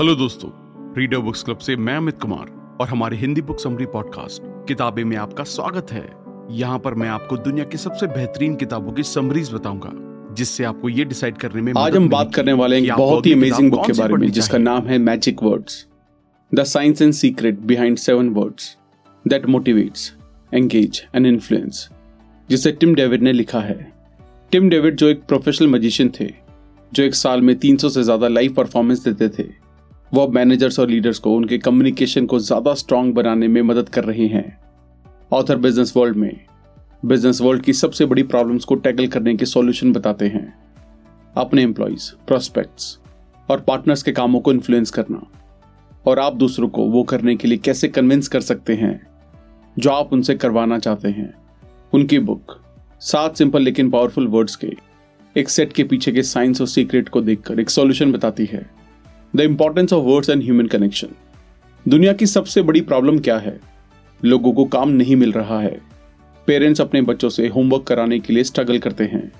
Hello दोस्तों reader books club से मैं अमित कुमार और हमारे हिंदी बुक समरी पॉडकास्ट किताबें में आपका स्वागत है। यहाँ पर मैं आपको दुनिया की सबसे बेहतरीन किताबों की समरीज बताऊँगा जिससे आपको ये डिसाइड करने में आज हम बात करने वाले एक बहुत ही अमेजिंग बुक के बारे में जिसका नाम है magic words the science and secret behind seven words that motivates engage and influence जिसे टिम डेविड ने लिखा है। टिम डेविड जो एक प्रोफेशनल मजिशियन थे जो एक साल में 300 से ज़्यादा लाइव परफॉर्मेंस देते थे वो अब मैनेजर्स और लीडर्स को, उनके कम्युनिकेशन को ज़्यादा स्ट्रांग बनाने में मदद कर रहे हैं। ऑथर बिज़नेस वर्ल्ड में बिज़नेस वर्ल्ड की सबसे बड़ी प्रॉब्लम्स को टैकल करने के सॉल्यूशन बताते हैं। अपने एम्प्लॉयज़ प्रोस्पेक्ट्स और पार्टनर्स के कामों को इन्फ्लुएंस करना। और आप दूसरों को वो करने के लिए कैसे कन्विंस कर सकते हैं, जो आप उनसे करवाना चाहते हैं। उनकी बुक सात सिंपल लेकिन पावरफुल वर्ड्स के, एक सेट के पीछे के साइंस और सीक्रेट को देखकर एक सॉल्यूशन बताती है। The importance of words and human connection. दुनिया की सबसे बड़ी प्रॉब्लम क्या है? लोगों को काम नहीं मिल रहा है। पेरेंट्स अपने बच्चों से होमवर्क कराने के लिए स्ट्रगल करते हैं।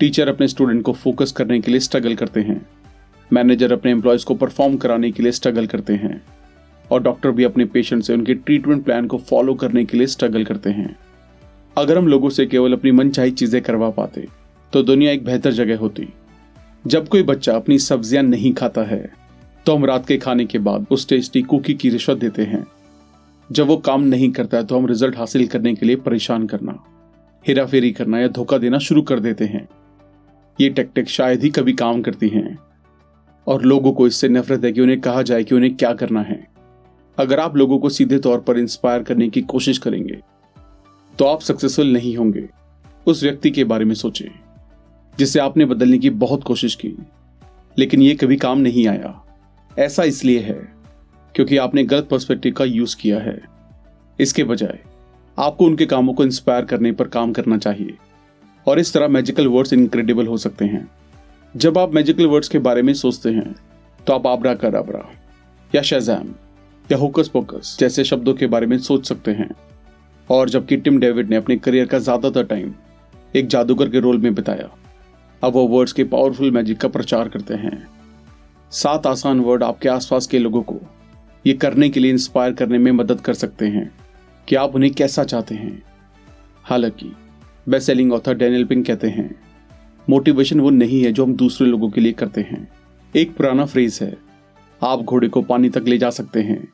टीचर अपने स्टूडेंट को फोकस करने के लिए स्ट्रगल करते हैं। मैनेजर अपने एम्प्लॉयज़ को परफॉर्म कराने के लिए स्ट्रगल करते हैं। और डॉक्टर भी अपने पेशेंट से उनके ट्रीटमेंट प्लान को फॉलो करने के लिए स्ट्रगल करते हैं। अगर हम लोगों से केवल अपनी मनचाही चीज़ें करवा पाते तो दुनिया एक बेहतर जगह होती। जब कोई बच्चा अपनी सब्ज़ियाँ नहीं खाता है तो हम रात के खाने के बाद उस टेस्टी कुकी की रिश्वत देते हैं। जब वो काम नहीं करता है तो हम रिज़ल्ट हासिल करने के लिए परेशान करना हेरा फेरी करना या धोखा देना शुरू कर देते हैं। ये टेक्टिक शायद ही कभी काम करती हैं। और लोगों को इससे नफरत है कि उन्हें कहा जाए कि उन्हें क्या करना है। अगर आप लोगों को सीधे तौर पर इंस्पायर करने की कोशिश करेंगे तो आप सक्सेसफुल नहीं होंगे। उस व्यक्ति के बारे में सोचें, जिसे आपने बदलने की बहुत कोशिश की, लेकिन ये कभी काम नहीं आया। ऐसा इसलिए है क्योंकि आपने गलत पर्सपेक्टिव का यूज़ किया है। इसके बजाय, आपको उनके कामों को इंस्पायर करने पर काम करना चाहिए। और इस तरह मैजिकल वर्ड्स इनक्रेडिबल हो सकते हैं। जब आप मैजिकल वर्ड्स के बारे में सोचते हैं तो आप आबरा कराबरा या शैजैम या होकस पोकस जैसे शब्दों के बारे में सोच सकते हैं। और जबकि टिम डेविड ने अपने करियर का ज़्यादातर टाइम एक जादूगर के रोल में बिताया, अब वो वर्ड्स के पावरफुल मैजिक का प्रचार करते हैं। सात आसान वर्ड आपके आसपास के लोगों को ये करने के लिए इंस्पायर करने में मदद कर सकते हैं कि आप उन्हें कैसा चाहते हैं। हालाँकि best selling author Daniel Pink कहते हैं मोटिवेशन वो नहीं है जो हम दूसरे लोगों के लिए करते हैं। एक पुराना फ्रेज है, आप घोड़े को पानी तक ले जा सकते हैं,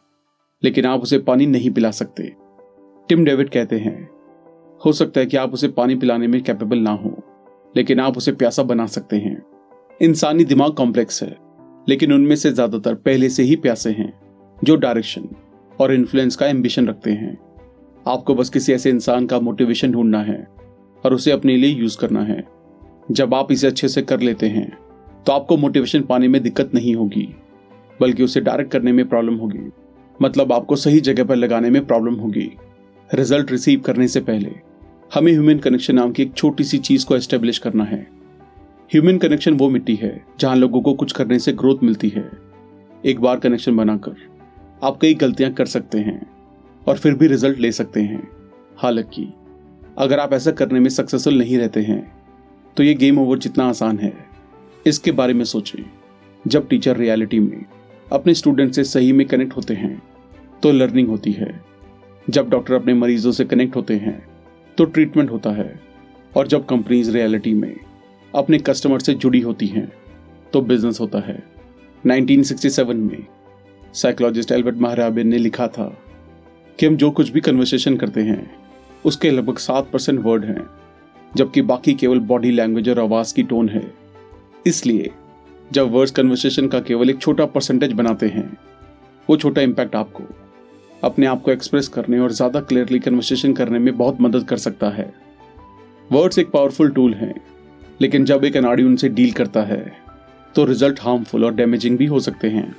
लेकिन आप उसे पानी नहीं पिला सकते। टिम डेविड कहते हैं, हो सकता है कि आप उसे पानी पिलाने में कैपेबल ना हो, लेकिन आप उसे प्यासा बना सकते हैं। इंसानी दिमाग कॉम्प्लेक्स है। लेकिन उनमें से ज़्यादातर पहले से ही प्यासे हैं, जो डायरेक्शन और इन्फ्लुएंस का एम्बिशन रखते हैं। आपको बस किसी ऐसे इंसान का मोटिवेशन ढूंढना है और उसे अपने लिए यूज़ करना है। जब आप इसे अच्छे से कर लेते हैं तो आपको मोटिवेशन पाने में दिक्कत नहीं होगी, बल्कि उसे डायरेक्ट करने में प्रॉब्लम होगी। मतलब आपको सही जगह पर लगाने में प्रॉब्लम होगी। रिज़ल्ट रिसीव करने से पहले हमें ह्यूमन कनेक्शन नाम की एक छोटी सी चीज़ को एस्टेब्लिश करना है। ह्यूमन कनेक्शन वो मिट्टी है, जहाँ लोगों को कुछ करने से ग्रोथ मिलती है। एक बार कनेक्शन बनाकर आप कई गलतियाँ कर सकते हैं और फिर भी रिज़ल्ट ले सकते हैं। हालाँकि, अगर आप ऐसा करने में सक्सेसफुल नहीं रहते हैं तो ये गेम ओवर जितना आसान है। इसके बारे में सोचें। जब टीचर रियलिटी में अपने स्टूडेंट से सही में कनेक्ट होते हैं तो लर्निंग होती है। जब डॉक्टर अपने मरीजों से कनेक्ट होते हैं तो ट्रीटमेंट होता है। और जब कंपनीज़ रियलिटी में अपने कस्टमर से जुड़ी होती हैं तो बिज़नेस होता है। 1967 में साइकोलॉजिस्ट एल्बर्ट महाराबिन ने लिखा था कि हम जो कुछ भी कन्वर्सेशन करते हैं, उसके लगभग सात परसेंट वर्ड हैं, जबकि बाकी केवल बॉडी लैंग्वेज और आवाज़ की टोन है। इसलिए, जब वर्ड्स कन्वर्सेशन का केवल एक छोटा परसेंटेज बनाते हैं, वो छोटा इम्पैक्ट आपको, अपने आप को एक्सप्रेस करने और ज़्यादा क्लियरली कन्वर्सेशन करने में बहुत मदद कर सकता है। वर्ड्स एक पावरफुल टूल हैं। लेकिन जब एक अनाड़ी उनसे डील करता है तो रिज़ल्ट हार्मफुल और डैमेजिंग भी हो सकते हैं।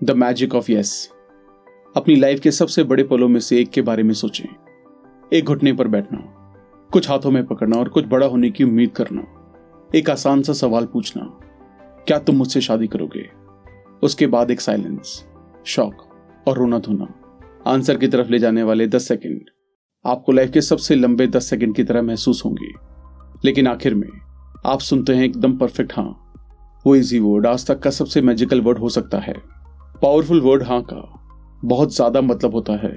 द मैजिक ऑफ़ यस अपनी लाइफ के सबसे बड़े पलों में से एक के बारे में सोचें। एक घुटने पर बैठना, कुछ हाथों में पकड़ना और कुछ बड़ा होने की उम्मीद करना। एक आसान सा सवाल पूछना, क्या तुम मुझसे शादी करोगे? उसके बाद एक साइलेंस शॉक और रोना धोना। आंसर की तरफ़ ले जाने वाले दस सेकेंड। आपको लाइफ के सबसे लंबे दस सेकेंड की तरह महसूस होंगे। लेकिन आखिर में, आप सुनते हैं एकदम परफेक्ट हाँ। वो इजी वर्ड आज तक का सबसे मैजिकल वर्ड हो सकता है। पावरफुल वर्ड हाँ का बहुत ज़्यादा मतलब होता है।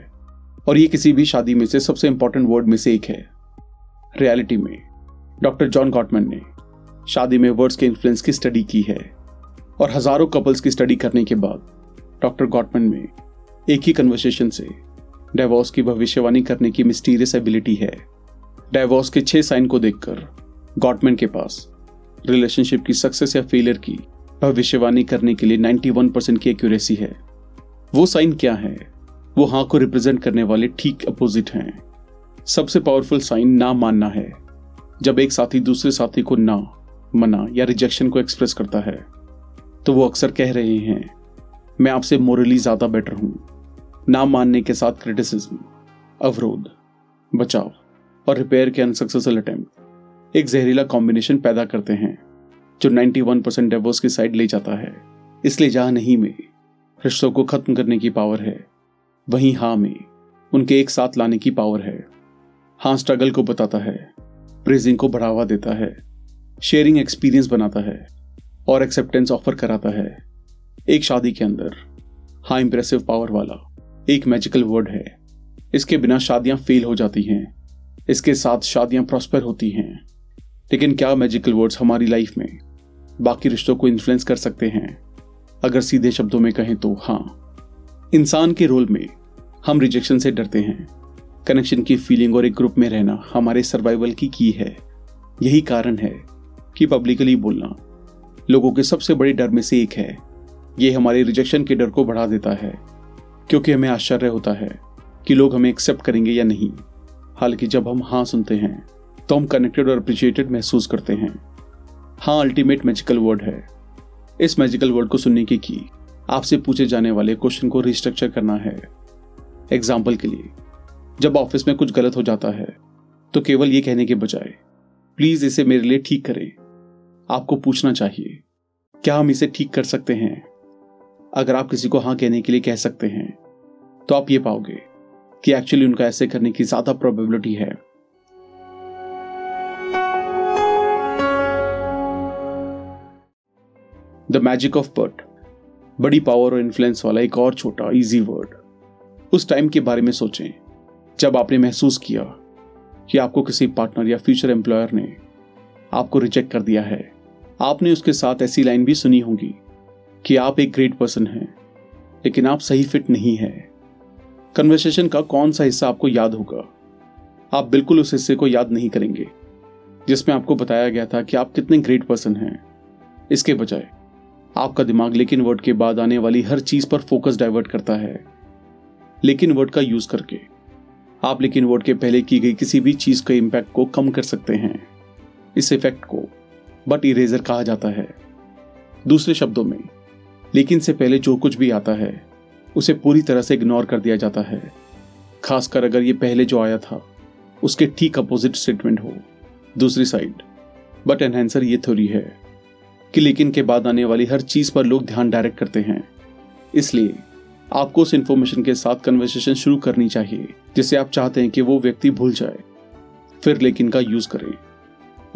और ये किसी भी शादी में से सबसे इंपॉर्टेंट वर्ड में से एक है। रियलिटी में डॉक्टर जॉन गॉटमैन ने शादी में वर्ड्स के इन्फ्लुएंस की स्टडी की है। और हज़ारों कपल्स की स्टडी करने के बाद डॉक्टर गॉटमैन में एक ही कन्वर्सेशन से। डाइवोर्स की भविष्यवाणी करने की मिस्टीरियस एबिलिटी है। डाइवोर्स के छह साइन को देखकर गॉटमैन के पास रिलेशनशिप की सक्सेस या फेलियर की भविष्यवाणी करने के लिए 91 परसेंट की एक्यूरेसी है। वो साइन क्या है? वो हाँ को रिप्रेजेंट करने वाले ठीक अपोजिट हैं। सबसे पावरफुल साइन ना मानना है। जब एक साथी दूसरे साथी को ना, मना या रिजेक्शन को एक्सप्रेस करता है तो वो अक्सर कह रहे हैं, मैं आपसे मोरली ज़्यादा बेटर हूँ। ना मानने के साथ क्रिटिसिज्म अवरोध, बचाव और रिपेयर के अनसक्सेसफुल अटेम्प्ट एक जहरीला कॉम्बिनेशन पैदा करते हैं, जो 91 परसेंट डेवोर्स की साइड ले जाता है। इसलिए जहाँ नहीं में रिश्तों को खत्म करने की पावर है, वहीं हाँ में उनके एक साथ लाने की पावर है। हाँ स्ट्रगल को बताता है प्रेजिंग को बढ़ावा देता है शेयरिंग एक्सपीरियंस बनाता है और एक्सेप्टेंस ऑफ़र कराता है। एक शादी के अंदर हाँ इंप्रेसिव पावर वाला एक मैजिकल वर्ड है। इसके बिना शादियाँ फेल हो जाती हैं। इसके साथ शादियाँ प्रॉस्पर होती हैं। लेकिन क्या मैजिकल वर्ड्स हमारी लाइफ में बाकी रिश्तों को इन्फ्लुएंस कर सकते हैं? अगर सीधे शब्दों में कहें तो हाँ। इंसान के रोल में हम रिजेक्शन से डरते हैं। कनेक्शन की फीलिंग और एक ग्रुप में रहना हमारे सर्वाइवल की की है। यही कारण है कि पब्लिकली बोलना लोगों के सबसे बड़े डर में से एक है। ये हमारे रिजेक्शन के डर को बढ़ा देता है। क्योंकि हमें आश्चर्य होता है कि लोग हमें एक्सेप्ट करेंगे या नहीं। हालाँकि जब हम हाँ सुनते हैं तो हम कनेक्टेड और अप्रिशिएटेड महसूस करते हैं। हाँ अल्टीमेट मैजिकल वर्ड है। इस मैजिकल वर्ड को सुनने की की आपसे पूछे जाने वाले क्वेश्चन को रिस्ट्रक्चर करना है। एग्ज़ाम्पल के लिए, जब ऑफ़िस में कुछ गलत हो जाता है तो केवल ये कहने के बजाय प्लीज़ इसे मेरे लिए ठीक करें। आपको पूछना चाहिए, क्या हम इसे ठीक कर सकते हैं? अगर आप किसी को हाँ कहने के लिए कह सकते हैं तो आप ये पाओगे कि एक्चुअली उनका ऐसे करने की ज़्यादा प्रोबेबिलिटी है। द मैजिक ऑफ़ बट बड़ी पावर और इन्फ्लुएंस वाला एक और छोटा इजी वर्ड उस टाइम के बारे में सोचें, जब आपने महसूस किया कि आपको किसी पार्टनर या फ्यूचर एम्प्लॉयर ने आपको रिजेक्ट कर दिया है। आपने उसके साथ ऐसी लाइन भी सुनी होगी कि आप एक ग्रेट पर्सन हैं, लेकिन आप सही फिट नहीं है। कन्वर्सेशन का कौन सा हिस्सा आपको याद होगा? आप बिल्कुल उस हिस्से को याद नहीं करेंगे, जिसमें आपको बताया गया था कि आप कितने ग्रेट पर्सन हैं। इसके बजाय, आपका दिमाग लेकिन वर्ड के बाद आने वाली हर चीज़ पर फोकस डाइवर्ट करता है। लेकिन वर्ड का यूज़ करके, आप लेकिन वर्ड के पहले की गई किसी भी चीज़ के इम्पैक्ट को कम कर सकते हैं। इस इफ़ेक्ट को बट इरेजर कहा जाता है। दूसरे शब्दों में, लेकिन से पहले जो कुछ भी आता है उसे पूरी तरह से इग्नोर कर दिया जाता है। खासकर अगर ये पहले जो आया था, उसके ठीक अपोजिट स्टेटमेंट हो, दूसरी साइड बट एनहेंसर ये थ्योरी है कि लेकिन के बाद आने वाली हर चीज़ पर लोग ध्यान डायरेक्ट करते हैं। इसलिए आपको उस इंफॉर्मेशन के साथ कन्वर्सेशन शुरू करनी चाहिए जिसे आप चाहते हैं कि वो व्यक्ति भूल जाए। फिर लेकिन का यूज़ करें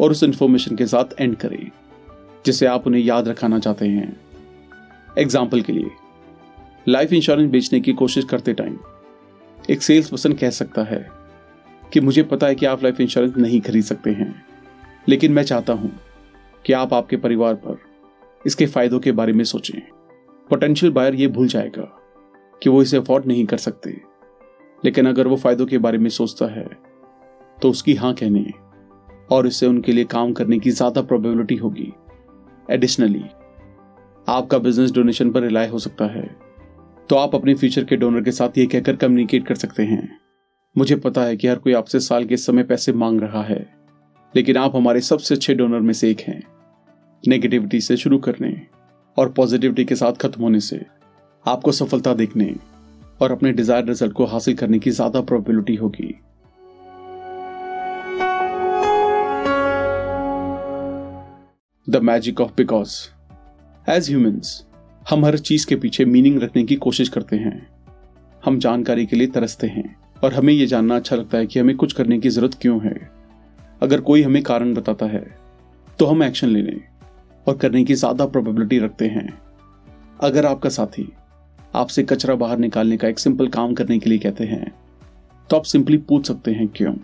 और उस इंफॉर्मेशन के साथ एंड करें जिसे आप उन्हें याद रखाना चाहते हैं। एग्ज़ाम्पल के लिए लाइफ इंश्योरेंस बेचने की कोशिश करते टाइम एक सेल्स पर्सन कह सकता है कि मुझे पता है कि आप लाइफ इंश्योरेंस नहीं खरीद सकते हैं, लेकिन मैं चाहता हूँ कि आप आपके परिवार पर इसके फायदों के बारे में सोचें। पोटेंशियल बायर ये भूल जाएगा कि वो इसे अफोर्ड नहीं कर सकते, लेकिन अगर वो फायदों के बारे में सोचता है तो उसकी हाँ कहने और इससे उनके लिए काम करने की ज़्यादा प्रोबेबिलिटी होगी। एडिशनली आपका बिज़नेस डोनेशन पर रिलाय हो सकता है। तो आप अपने फ्यूचर के डोनर के साथ ये कहकर कम्युनिकेट कर सकते हैं। मुझे पता है कि हर कोई आपसे साल के समय पैसे मांग रहा है, लेकिन आप हमारे सबसे अच्छे डोनर में से एक हैं। नेगेटिविटी से शुरू करने और पॉजिटिविटी के साथ खत्म होने से आपको सफलता देखने और अपने डिज़ायर रिज़ल्ट को हासिल करने की ज़्यादा प्रोबेबिलिटी होगी। The magic of because as humans हम हर चीज़ के पीछे मीनिंग रखने की कोशिश करते हैं। हम जानकारी के लिए तरसते हैं और हमें यह जानना अच्छा लगता है कि हमें कुछ करने की ज़रूरत क्यों है। अगर कोई हमें कारण बताता है तो हम एक्शन लेने और करने की ज़्यादा प्रोबेबिलिटी रखते हैं। अगर आपका साथी आपसे कचरा बाहर निकालने का एक सिंपल काम करने के लिए कहते हैं तो आप सिंपली पूछ सकते हैं, क्यों?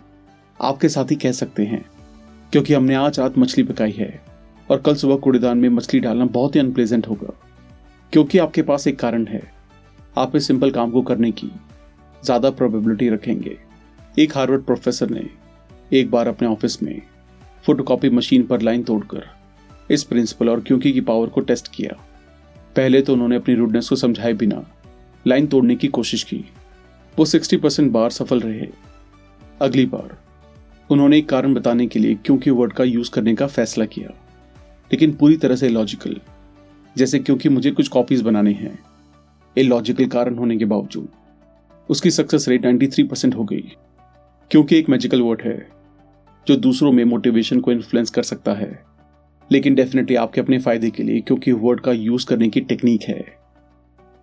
आपके साथी कह सकते हैं, क्योंकि हमने आज रात मछली पकाई है और कल सुबह कूड़ेदान में मछली डालना बहुत ही अनप्लेजेंट होगा। क्योंकि आपके पास एक कारण है। आप इस सिंपल काम को करने की ज़्यादा प्रोबेबिलिटी रखेंगे। एक हार्वर्ड प्रोफेसर ने एक बार अपने ऑफ़िस में फोटोकॉपी मशीन पर लाइन तोड़कर इस प्रिंसिपल और क्योंकि की पावर को टेस्ट किया। पहले तो उन्होंने अपनी रूडनेस को समझाए बिना लाइन तोड़ने की कोशिश की। वो 60 परसेंट बार सफल रहे। अगली बार उन्होंने एक कारण बताने के लिए क्योंकि वर्ड का यूज़ करने का फैसला किया। लेकिन पूरी तरह से लॉजिकल जैसे क्योंकि मुझे कुछ कॉपीज बनाने हैं। ए लॉजिकल कारण होने के बावजूद, उसकी सक्सेस रेट 93 परसेंट हो गई। क्योंकि एक मैजिकल वर्ड है, जो दूसरों में मोटिवेशन को इन्फ्लुएंस कर सकता है। लेकिन डेफिनेटली आपके अपने फ़ायदे के लिए, क्योंकि वर्ड का यूज़ करने की टेक्निक है।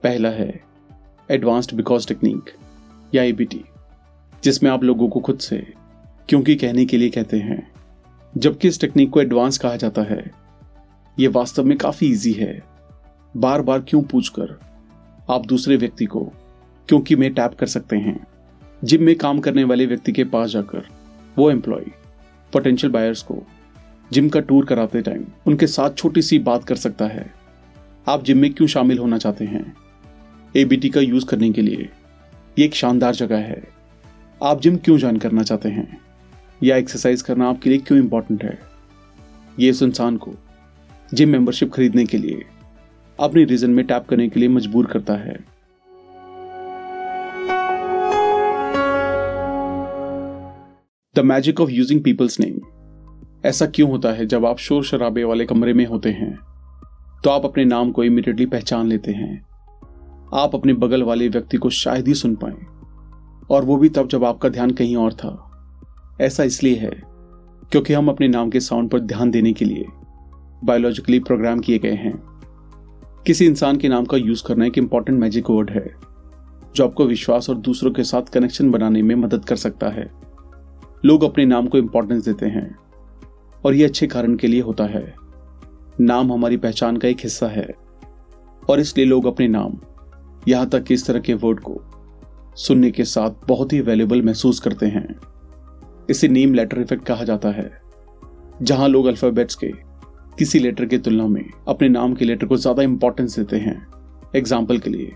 पहला है एडवांस्ड बिकॉज़ टेक्निक या एबीटी जिसमें आप लोगों को खुद से, क्योंकि कहने के लिए कहते हैं। जबकि इस टेक्निक को एडवांस कहा जाता है यह वास्तव में काफ़ी इजी है। बार बार क्यों पूछकर? आप दूसरे व्यक्ति को, क्योंकि में टैप कर सकते हैं। जिम में काम करने वाले व्यक्ति के पास जाकर, वो एम्प्लॉय पोटेंशियल बायर्स को, जिम का टूर कराते टाइम उनके साथ छोटी सी बात कर सकता है। आप जिम में क्यों शामिल होना चाहते हैं? एबीटी का यूज़ करने के लिए, ये एक शानदार जगह है। आप जिम क्यों ज्वाइन करना चाहते हैं? या एक्सरसाइज करना आपके लिए क्यों इंपॉर्टेंट है? ये उस इंसान को जिम मेंबरशिप खरीदने के लिए। अपनी रीजन में टैप करने के लिए मजबूर करता है। The magic of using people's name ऐसा क्यों होता है जब आप शोर शराबे वाले कमरे में होते हैं? तो आप अपने नाम को इमिडिएटली पहचान लेते हैं। आप अपने बगल वाले व्यक्ति को शायद ही सुन पाए। और वो भी तब जब आपका ध्यान कहीं और था। ऐसा इसलिए है, क्योंकि हम अपने नाम के साउंड पर ध्यान देने के लिए बायोलॉजिकली प्रोग्राम किए गए हैं। किसी इंसान के नाम का यूज़ करना एक इंपॉर्टेंट मैजिक वर्ड है, जो आपको विश्वास और दूसरों के साथ कनेक्शन बनाने में मदद कर सकता है। लोग अपने नाम को इंपॉर्टेंस देते हैं, और ये अच्छे कारण के लिए होता है। नाम हमारी पहचान का एक हिस्सा है, और इसलिए लोग अपने नाम, यहाँ तक कि इस तरह के वर्ड को सुनने के साथ बहुत ही वैल्यूबल महसूस करते हैं। इसे नीम लेटर इफ़ेक्ट कहा जाता है, जहाँ लोग अल्फाबेट्स के किसी लेटर की तुलना में अपने नाम के लेटर को ज़्यादा इंपॉर्टेंस देते हैं। एग्ज़ाम्पल के लिए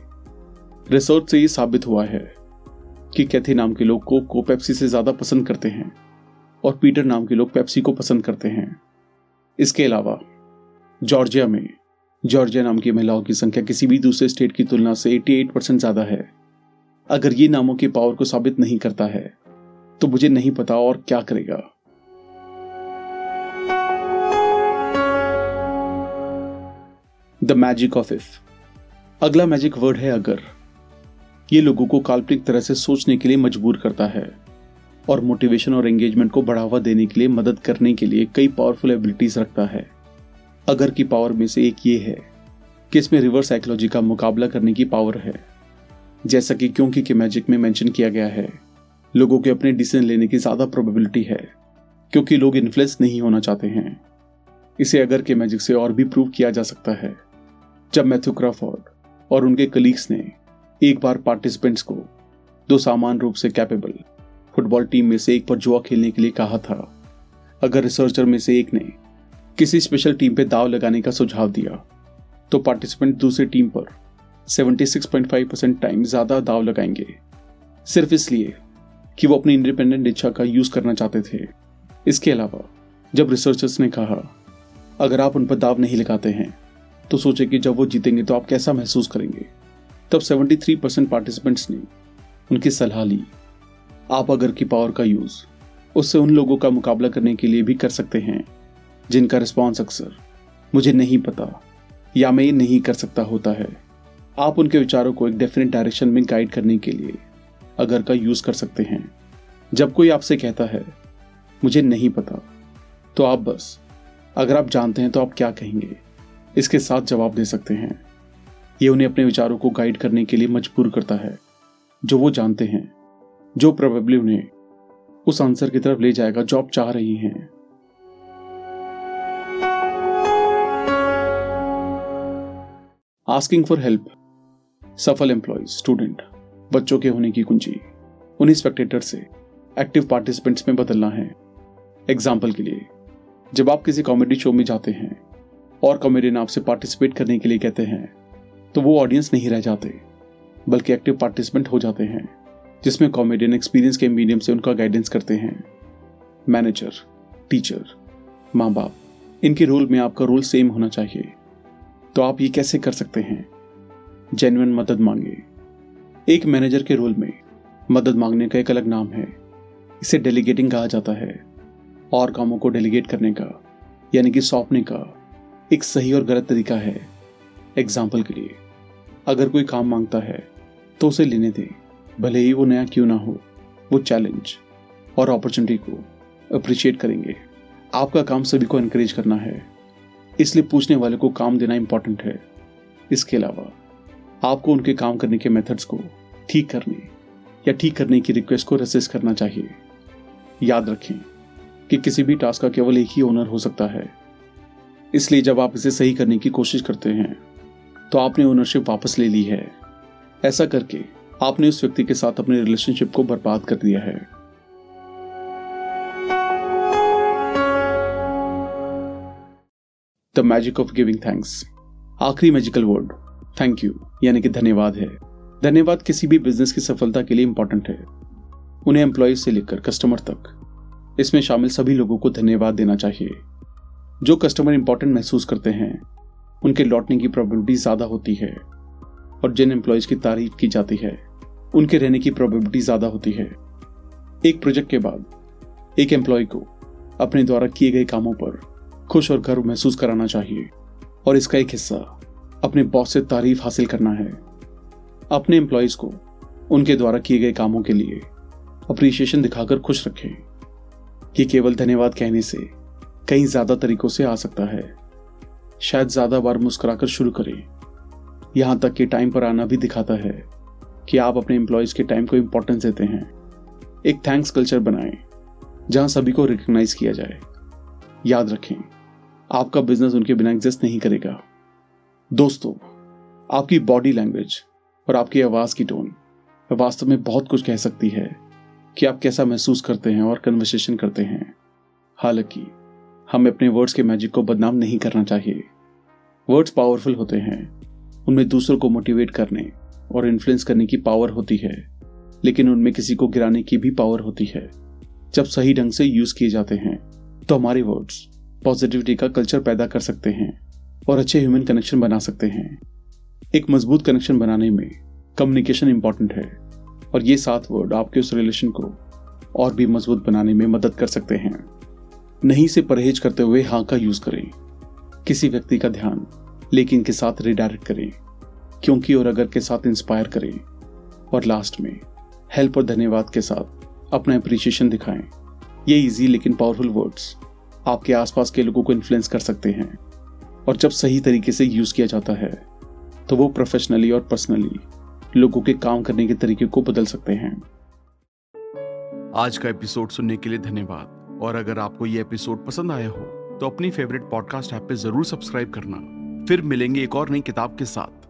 रिसर्च से ये साबित हुआ है कि कैथी नाम के लोग कोक को पेप्सी से ज़्यादा पसंद करते हैं और पीटर नाम के लोग पेप्सी को पसंद करते हैं। इसके अलावा जॉर्जिया में जॉर्जिया नाम की महिलाओं की संख्या किसी भी दूसरे स्टेट की तुलना से 88 परसेंट ज़्यादा है। अगर ये नामों के पावर को साबित नहीं करता है तो मुझे नहीं पता और क्या करेगा। द मैजिक ऑफ़ इफ़ अगला मैजिक वर्ड है अगर। ये लोगों को काल्पनिक तरह से सोचने के लिए मजबूर करता है और मोटिवेशन और एंगेजमेंट को बढ़ावा देने के लिए मदद करने के लिए कई पावरफुल एबिलिटीज रखता है। अगर की पावर में से एक ये है कि इसमें रिवर्स साइकोलॉजी का मुकाबला करने की पावर है। जैसा कि क्योंकि के मैजिक में मेंशन किया गया है, लोगों के अपने डिसीज़न लेने की ज़्यादा प्रोबेबिलिटी है, क्योंकि लोग इन्फ्लुएंस नहीं होना चाहते हैं। इसे अगर के मैजिक से और भी प्रूव किया जा सकता है। जब मैथ्यू क्रॉफोर्ड और उनके कलीग्स ने एक बार पार्टिसिपेंट्स को दो सामान रूप से कैपेबल फुटबॉल टीम में से एक पर जुआ खेलने के लिए कहा था, अगर रिसर्चर में से एक ने किसी स्पेशल टीम पे दाव लगाने का सुझाव दिया तो पार्टिसिपेंट दूसरी टीम पर 76.5 परसेंट टाइम ज़्यादा दाव लगाएँगे। सिर्फ़ इसलिए कि वो अपनी इंडिपेंडेंट इच्छा का यूज़ करना चाहते थे। इसके अलावा, जब रिसर्चर्स ने कहा, अगर आप उन पर दाव नहीं लगाते हैं तो सोचे कि जब वो जीतेंगे तो आप कैसा महसूस करेंगे? तब 73 परसेंट पार्टिसिपेंट्स ने उनकी सलाह ली। आप अगर की पावर का यूज़ उससे उन लोगों का मुकाबला करने के लिए भी कर सकते हैं, जिनका रिस्पॉन्स अक्सर मुझे नहीं पता या मैं ये नहीं कर सकता होता है। आप उनके विचारों को एक डेफिनेट डायरेक्शन में गाइड करने के लिए अगर का यूज़ कर सकते हैं। जब कोई आपसे कहता है, मुझे नहीं पता तो आप बस, अगर आप जानते हैं तो आप क्या कहेंगे? इसके साथ जवाब दे सकते हैं। ये उन्हें अपने विचारों को गाइड करने के लिए मजबूर करता है, जो वो जानते हैं, जो प्रोबेबली उन्हें उस आंसर की तरफ़ ले जाएगा जो आप चाह रही हैं। आस्किंग फॉर हेल्प सफल एम्प्लॉय स्टूडेंट बच्चों के होने की कुंजी। उन्हें स्पेक्टेटर से एक्टिव पार्टिसिपेंट्स में बदलना है। एग्ज़ाम्पल के लिए, जब आप किसी कॉमेडी शो में जाते हैं और कॉमेडियन आपसे पार्टिसिपेट करने के लिए कहते हैं तो वो ऑडियंस नहीं रह जाते, बल्कि एक्टिव पार्टिसिपेंट हो जाते हैं, जिसमें कॉमेडियन एक्सपीरियंस के मीडियम से उनका गाइडेंस करते हैं। मैनेजर टीचर माँ बाप इनके रोल में आपका रोल सेम होना चाहिए। तो आप ये कैसे कर सकते हैं? जेन्युइन मदद मांगे। एक मैनेजर के रोल में मदद मांगने का एक अलग नाम है। इसे डेलीगेटिंग कहा जाता है। और कामों को डेलीगेट करने का, यानी कि सौंपने का एक सही और गलत तरीका है एग्ज़ाम्पल के लिए। अगर कोई काम माँगता है तो उसे लेने दें। भले ही वो नया क्यों ना हो, वो चैलेंज और अपॉर्चुनिटी को अप्रिशिएट करेंगे। आपका काम सभी को इनक्रेज करना है। इसलिए पूछने वाले को काम देना इंपॉर्टेंट है। इसके अलावा, आपको उनके काम करने के मेथड्स को ठीक करने या ठीक करने की रिक्वेस्ट को रेसिस्ट करना चाहिए। याद रखें कि किसी भी टास्क का केवल एक ही ओनर हो सकता है। इसलिए जब आप इसे सही करने की कोशिश करते हैं तो आपने ओनरशिप वापस ले ली है। ऐसा करके आपने उस व्यक्ति के साथ अपने रिलेशनशिप को बर्बाद कर दिया है। The magic of giving thanks आखिरी मैजिकल वर्ड थैंक यू यानी कि धन्यवाद है। धन्यवाद किसी भी बिज़नेस की सफलता के लिए इंपॉर्टेंट है। उन्हें एम्प्लॉय से लेकर कस्टमर तक। इसमें शामिल सभी लोगों को धन्यवाद देना चाहिए। जो कस्टमर इंपॉर्टेंट महसूस करते हैं, उनके लौटने की प्रॉबिलिटी ज़्यादा होती है और जिन एम्प्लॉयज़ की तारीफ़ की जाती है, उनके रहने की प्रॉबिलिटी ज़्यादा होती है। एक प्रोजेक्ट के बाद, एक एम्प्लॉय को अपने द्वारा किए गए कामों पर खुश और गर्व महसूस कराना चाहिए और इसका एक हिस्सा अपने बॉस से तारीफ़ हासिल करना है। अपने एम्प्लॉयज़ को उनके द्वारा किए गए कामों के लिए अप्रिसिएशन दिखाकर खुश रखें। ये केवल धन्यवाद कहने से कहीं ज़्यादा तरीकों से आ सकता है। शायद ज़्यादा बार मुस्कुराकर शुरू करें। यहाँ तक कि टाइम पर आना भी दिखाता है कि आप अपने एम्प्लॉयज़ के टाइम को इंपॉर्टेंस देते हैं। एक थैंक्स कल्चर बनाएँ, जहाँ सभी को रिकग्नाइज किया जाए। याद रखें, आपका बिज़नेस उनके बिना एग्जिस्ट नहीं करेगा। दोस्तों, आपकी बॉडी लैंग्वेज और आपकी आवाज़ की टोन वास्तव में बहुत कुछ कह सकती है कि आप कैसा महसूस करते हैं और कन्वर्सेशन करते हैं। हालाँकि हमें अपने वर्ड्स के मैजिक को बदनाम नहीं करना चाहिए। वर्ड्स पावरफुल होते हैं। उनमें दूसरों को मोटिवेट करने और इन्फ्लुएंस करने की पावर होती है। लेकिन उनमें किसी को गिराने की भी पावर होती है। जब सही ढंग से यूज़ किए जाते हैं तो हमारे वर्ड्स पॉजिटिविटी का कल्चर पैदा कर सकते हैं और अच्छे ह्यूमन कनेक्शन बना सकते हैं। एक मज़बूत कनेक्शन बनाने में कम्युनिकेशन इंपॉर्टेंट है और ये सात वर्ड आपके उस रिलेशन को और भी मज़बूत बनाने में मदद कर सकते हैं। नहीं से परहेज करते हुए हाँ का यूज़ करें। किसी व्यक्ति का ध्यान लेकिन के साथ रिडायरेक्ट करें, क्योंकि और अगर के साथ इंस्पायर करें, और लास्ट में हेल्प और धन्यवाद के साथ अपना अप्रिशिएशन दिखाएँ। ये इजी लेकिन पावरफुल वर्ड्स आपके आसपास के लोगों को इन्फ्लुएंस कर सकते हैं, और जब सही तरीके से यूज़ किया जाता है तो वो प्रोफेशनली और पर्सनली लोगों के काम करने के तरीके को बदल सकते हैं। आज का एपिसोड सुनने के लिए धन्यवाद। और अगर आपको ये एपिसोड पसंद आया हो तो अपनी फेवरेट पॉडकास्ट ऐप पे ज़रूर सब्सक्राइब करना। फिर मिलेंगे एक और नई किताब के साथ।